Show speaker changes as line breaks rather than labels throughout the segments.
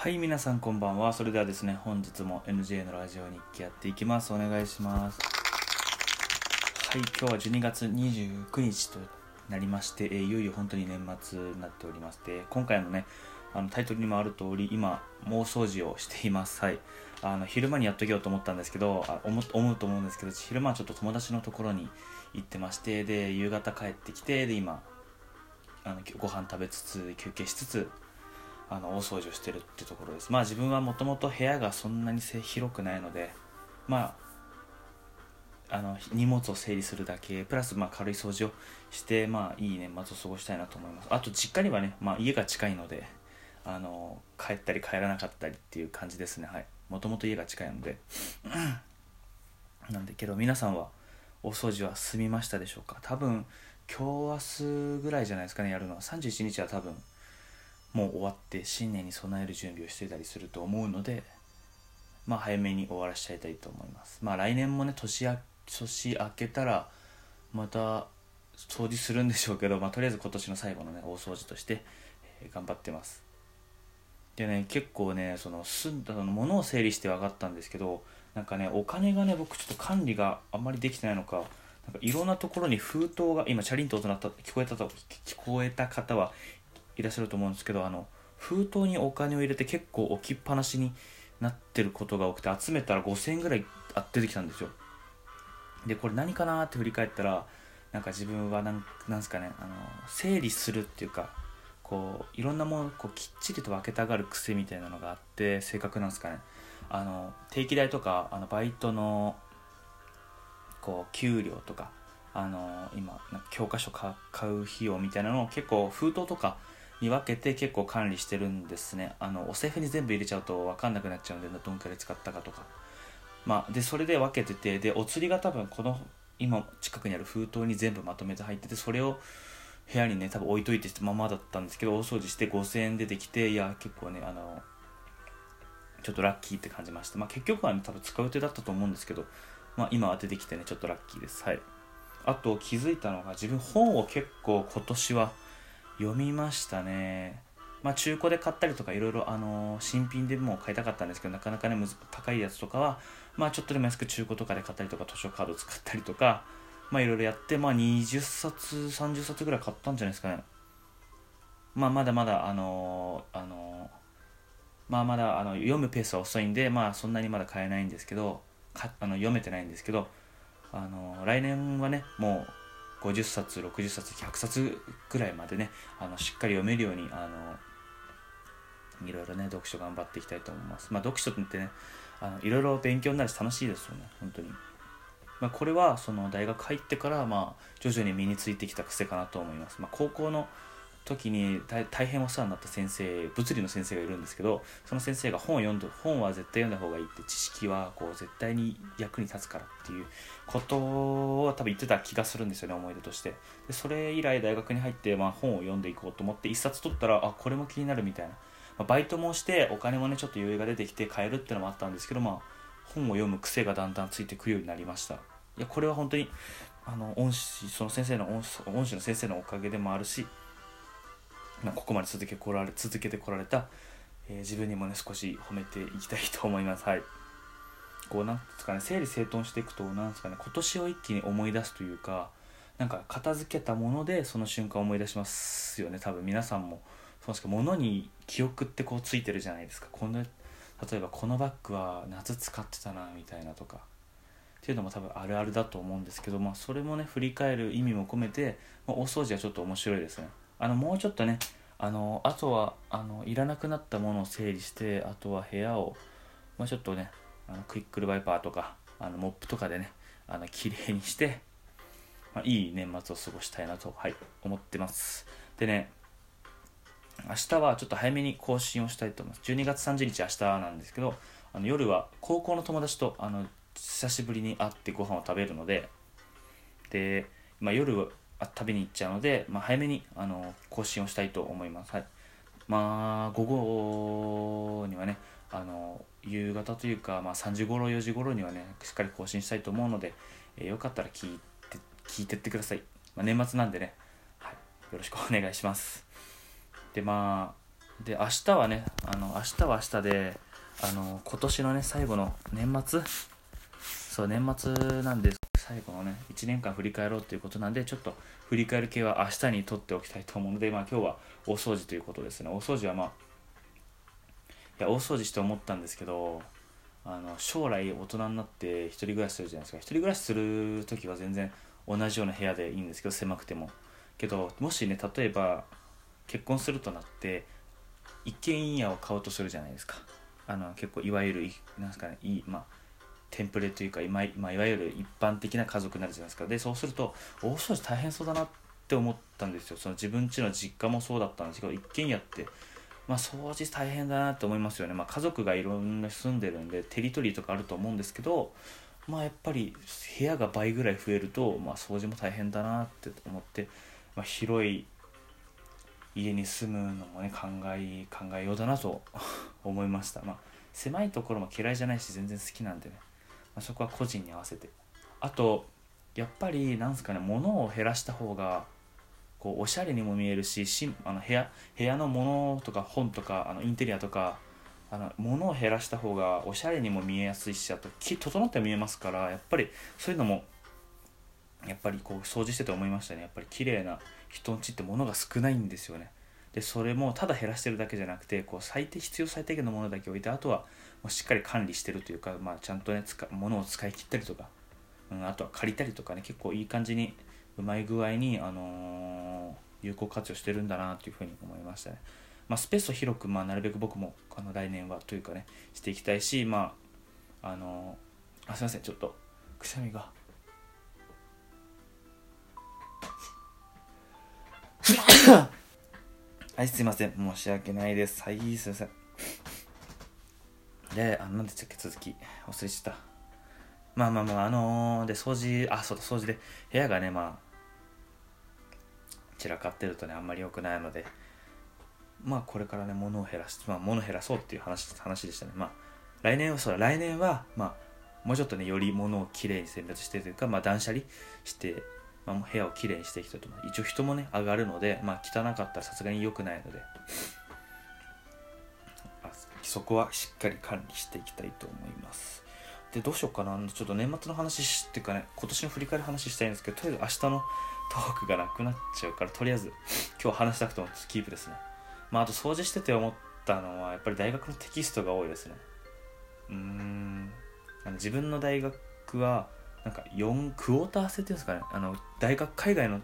はい皆さんこんばんは。それではですね本日も NJ のラジオ日記やっていきます。お願いします。はい今日は12月29日となりまして、えいよいよ本当に年末になっておりまして今回のねあのタイトルにもある通り今大掃除をしています。はい。あの昼間にやっとけようと思ったんですけどあ思思うと思うんですけど昼間はちょっと友達のところに行ってましてで夕方帰ってきてで今あのご飯食べつつ休憩しつつあの大掃除をしてるってところです。まあ自分はもともと部屋がそんなに広くないのでまああの荷物を整理するだけプラスまあ軽い掃除をしてまあいい年末を過ごしたいなと思います。あと実家にはね、まあ、家が近いのであの帰ったり帰らなかったりっていう感じですね。はい。もともと家が近いので。なんでけど皆さんはお掃除は済みましたでしょうか？多分今日明日ぐらいじゃないですかねやるのは。31日は多分もう終わって新年に備える準備をしてたりすると思うのでまあ早めに終わらしちゃいたいと思います。まあ来年もね年明けたらまた掃除するんでしょうけど、まあ、とりあえず今年の最後のね大掃除として、えー頑張ってます。でね結構ねその住んだその物を整理して分かったんですけどなんかねお金がね僕ちょっと管理があんまりできてないのかなんかいろんなところに封筒が今チャリンと音鳴った聞こえたと聞こえた方はいらっしゃると思うんですけどあの封筒にお金を入れて結構置きっぱなしになってることが多くて集めたら5000円ぐらいあ出てきたんですよ。でこれ何かなって振り返ったらなんか自分はなんなんすかねあの整理するっていうかこういろんなものをこうきっちりと分けたがる癖みたいなのがあって性格なんですかね。あの定期代とかあのバイトのこう給料とかあの今教科書買う費用みたいなのを結構封筒とかに分けて結構管理してるんですね。あのお財布に全部入れちゃうと分かんなくなっちゃうんでどんくらい使ったかとか。まあでそれで分けててでお釣りが多分この今近くにある封筒に全部まとめて入っててそれを部屋にね多分置いといてしたままだったんですけど大掃除して5000円出てきていや結構ねあのちょっとラッキーって感じましたまあ結局はね多分使う予定だったと思うんですけどまあ今は出てきてねちょっとラッキーです。はい。あと気づいたのが自分本を結構今年は読みましたね。まあ中古で買ったりとかいろいろ新品でも買いたかったんですけどなかなかね高いやつとかはまあちょっとでも安く中古とかで買ったりとか図書カード使ったりとかまあいろいろやってまあ20冊30冊ぐらい買ったんじゃないですかね。まあまだまだあのあのまあまだあの読むペースは遅いんでまあそんなにまだ買えないんですけどかあの読めてないんですけどあの来年はねもう50冊60冊100冊ぐらいまでねあのしっかり読めるようにあのいろいろね読書頑張っていきたいと思います。まあ読書ってねあのいろいろ勉強になるし楽しいですよね本当に。まあ、これはその大学入ってからまあ徐々に身についてきた癖かなと思います、まあ、高校の時に大変お世話になった先生物理の先生がいるんですけどその先生が本を読んで本は絶対読んだ方がいいって知識はこう絶対に役に立つからっていうことを多分言ってた気がするんですよね思い出として。でそれ以来大学に入ってまあ本を読んでいこうと思って一冊取ったらあこれも気になるみたいな、まあ、バイトもしてお金もねちょっと余裕が出てきて買えるってのもあったんですけどまあ本を読む癖がだんだんついてくるようになりました。いやこれは本当にあの恩師その先生の恩師の先生のおかげでもあるし、まあ、ここまで続けこられ続けてこられた、えー自分にもね少し褒めていきたいと思います。はい。こうなんですかね整理整頓していくとなんですかね今年を一気に思い出すというかなんか片付けたものでその瞬間を思い出しますよね。多分皆さんもそうですけど物に記憶ってこうついてるじゃないですか。この例えばこのバッグは夏使ってたなみたいなとか。っていうのも多分あるあるだと思うんですけど、まあ、それもね振り返る意味も込めて、まあ、大掃除はちょっと面白いですね。あのもうちょっとねあのあとはあのいらなくなったものを整理してあとは部屋を、まあ、ちょっとねあのクイックルワイパーとかあのモップとかでねあの綺麗にして、まあ、いい年末を過ごしたいなと、はい、思ってます。でね明日はちょっと早めに更新をしたいと思います。12月30日明日なんですけどあの夜は高校の友達とあの久しぶりに会ってご飯を食べるのでで、まあ、夜食べに行っちゃうので、まあ、早めにあの更新をしたいと思います、はい、まあ午後にはねあの夕方というか、まあ、3時頃4時頃にはねしっかり更新したいと思うので、えーよかったら聞いて聞いてってください、まあ、年末なんでね、はい、よろしくお願いします。でまあで明日はねあの明日は明日であの今年のね最後の年末？そう年末なんで最後のね1年間振り返ろうということなんでちょっと振り返る系は明日に取っておきたいと思うのでまあ今日は大掃除ということですね。大掃除はまあいや大掃除して思ったんですけどあの将来大人になって一人暮らしするじゃないですか。一人暮らしする時は全然同じような部屋でいいんですけど狭くても。けどもしね例えば結婚するとなって一軒家を買おうとするじゃないですか。あの結構いわゆるなんすかねいいまあテンプレというかい,、まあ、いわゆる一般的な家族になるじゃないですか。でそうすると大掃除大変そうだなって思ったんですよ。その自分家の実家もそうだったんですけど一軒家ってまあ掃除大変だなって思いますよね、まあ、家族がいろんな住んでるんでテリトリーとかあると思うんですけどまあやっぱり部屋が倍ぐらい増えると、まあ、掃除も大変だなって思って、まあ、広い家に住むのもね考え考えようだなと思いました。まあ狭いところも嫌いじゃないし全然好きなんでね、あ、そこは個人に合わせて。あとやっぱりなんすかね物を減らした方がこうおしゃれにも見えるししあの部屋部屋の物とか本とかあのインテリアとかあの物を減らした方がおしゃれにも見えやすいしあと整って見えますからやっぱりそういうのもやっぱりこう掃除してて思いましたね。やっぱり綺麗な人んちって物が少ないんですよね。でそれもただ減らしてるだけじゃなくてこう最低必要最低限のものだけ置いてあとはしっかり管理してるというか、まあ、ちゃんとね物を使い切ったりとか、うん、あとは借りたりとかね結構いい感じにうまい具合に、あのー、有効活用してるんだなというふうに思いましたね。まあ、スペースを広く、まあ、なるべく僕もあの来年はというかねしていきたいしまああのー、あすいませんちょっとくしゃみが。はいすいません。申し訳ないです。はいすいません。であなんでしたっけ続き。忘れちゃった。まあまあまああのー、で掃除あそうだ掃除で。部屋がねまあ散らかってるとねあんまり良くないので。まあこれからね物を減らしまあ物を減らそうっていう話話でしたね。まあ来年はそうだ来年はまあもうちょっとねより物をきれいに選別してというかまあ断捨離して、まあ、部屋をきれいにしていきたいと思う一応人もね上がるのでまあ汚かったらさすがに良くないので。そこはしっかり管理していきたいと思います。でどうしようかな。ちょっと年末の話っていうかね今年の振り返り話したいんですけどとりあえず明日のトークがなくなっちゃうからとりあえず今日話したくてもキープですね。まああと掃除してて思ったのはやっぱり大学のテキストが多いですね。うーん。あの自分の大学はなんか4クォーター制っていうんですかね。あの大学海外の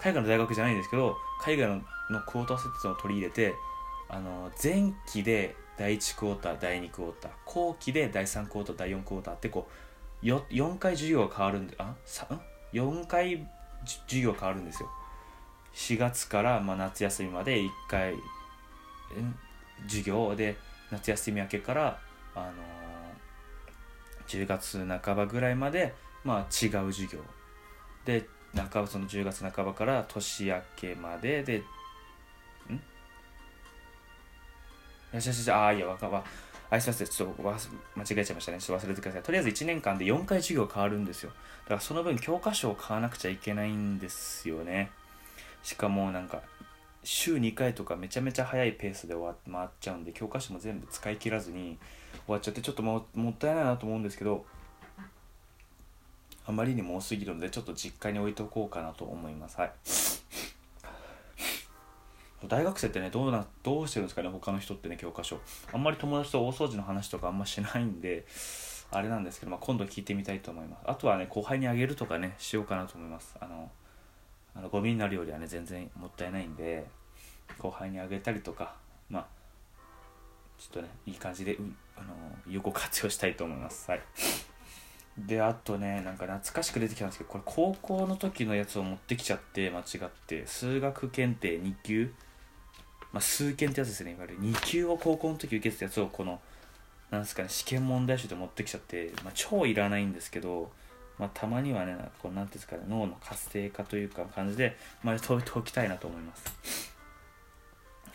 海外の大学じゃないんですけど海外ののクォーター制っていうのを取り入れてあの前期で第1クォーター第2クォーター後期で第3クォーター第4クォーターってこう 4, 4回授業が変わるんであ4回授業変わるんですよ。4月からまあ夏休みまで1回授業で夏休み明けからあのー、10月半ばぐらいまでまあ違う授業。で半ばその10月半ばから年明けまででよしよしよし。ああいやわかわ。あすいません。ちょっと間違えちゃいましたね。ちょっと忘れてください。とりあえず1年間で4回授業変わるんですよ。だからその分教科書を買わなくちゃいけないんですよね。しかもなんか週2回とかめちゃめちゃ速いペースで終わ回っちゃうんで教科書も全部使い切らずに終わっちゃってちょっとももったいないなと思うんですけどあまりにも多すぎるのでちょっと実家に置いとこうかなと思います。はい。大学生ってねどうなどうしてるんですかね他の人ってね教科書。あんまり友達と大掃除の話とかあんましないんであれなんですけど、まあ、今度聞いてみたいと思います。あとはね後輩にあげるとかねしようかなと思います。あのあのゴミになるよりはね全然もったいないんで後輩にあげたりとかまあちょっとねいい感じでうんあの有効活用したいと思います。はい。であとねなんか懐かしく出てきたんですけどこれ高校の時のやつを持ってきちゃって間違って。数学検定2級まあ、数件ってやつですね。いわゆる2級を高校の時受けてたやつをこのなんですかね試験問題集で持ってきちゃって、まあ、超いらないんですけど、まあ、たまにはねこうなんていうんですかね脳の活性化というか感じで、まあ、解いておきたいなと思います。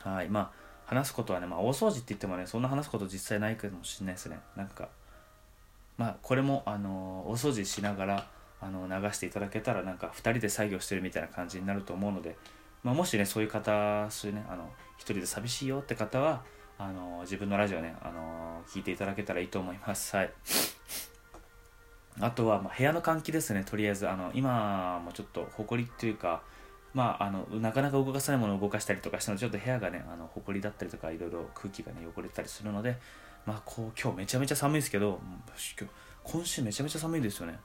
はい。まあ話すことはね、まあ、大掃除って言ってもねそんな話すこと実際ないかもしれないですね。なんかまあこれもあのー、大掃除しながらあの流していただけたらなんか2人で作業してるみたいな感じになると思うのでまあ、もしねそういう方そういうねあの一人で寂しいよって方はあの自分のラジオねあの聞いていただけたらいいと思います。はい。あとは、ま、部屋の換気ですね。とりあえずあの今もちょっと埃っていうかまあ、あのなかなか動かせないものを動かしたりとかしたのでちょっと部屋がねあの埃だったりとかいろいろ空気がね汚れたりするのでまあこう今日めちゃめちゃ寒いですけど今週めちゃめちゃ寒いですよね。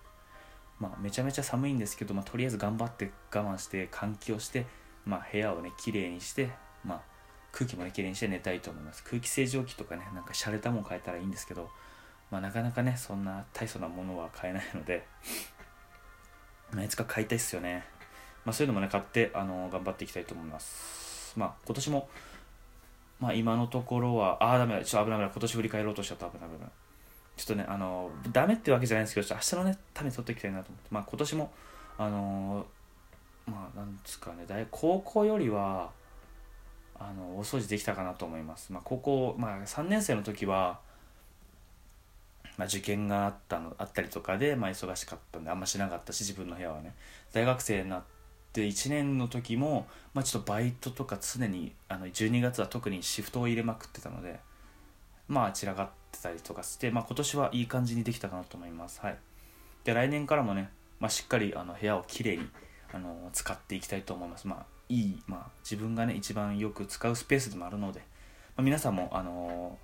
まあめちゃめちゃ寒いんですけど、まあ、とりあえず頑張って我慢して換気をしてまあ部屋をねきれいにしてまあ空気もねきれいにして寝たいと思います。空気清浄機とかねなんか洒落たもん変えたらいいんですけどまあなかなかねそんな大層なものは買えないので まあいつか買いたいっすよね。まあ、そういうのもね買ってあの頑張っていきたいと思います。まあ今年もまあ今のところはああダメだ。ちょっと危ない危ない。今年振り返ろうとしちゃった。危ない危ない。ちょっとねあのダメってわけじゃないんですけど明日のねために取っていきたいなと思って。まあ今年もあのまあなんですかね。大高校よりはあのお掃除できたかなと思います。まあ、高校、まあ、3年生の時は、まあ、受験があったのあったりとかで、まあ、忙しかったんであんましなかったし自分の部屋はね。大学生になっで1年の時も、まあ、ちょっとバイトとか常にあの12月は特にシフトを入れまくってたのでまあ散らかってたりとかして、まあ、今年はいい感じにできたかなと思います。はい。で来年からもね、まあ、しっかりあの部屋をきれいにあの使っていきたいと思います。まあいい、まあ、自分がね一番よく使うスペースでもあるので、まあ、皆さんもあの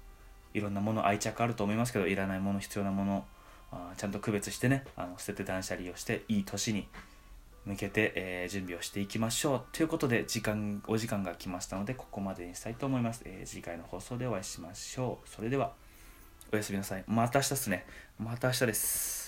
いろんなもの愛着あると思いますけどいらないもの必要なものあちゃんと区別してねあの捨てて断捨離をしていい年に向けて、えー、準備をしていきましょう。ということで時間お時間が来ましたのでここまでにしたいと思います、えー、次回の放送でお会いしましょう。それではおやすみなさい。また明日ですね。また明日です。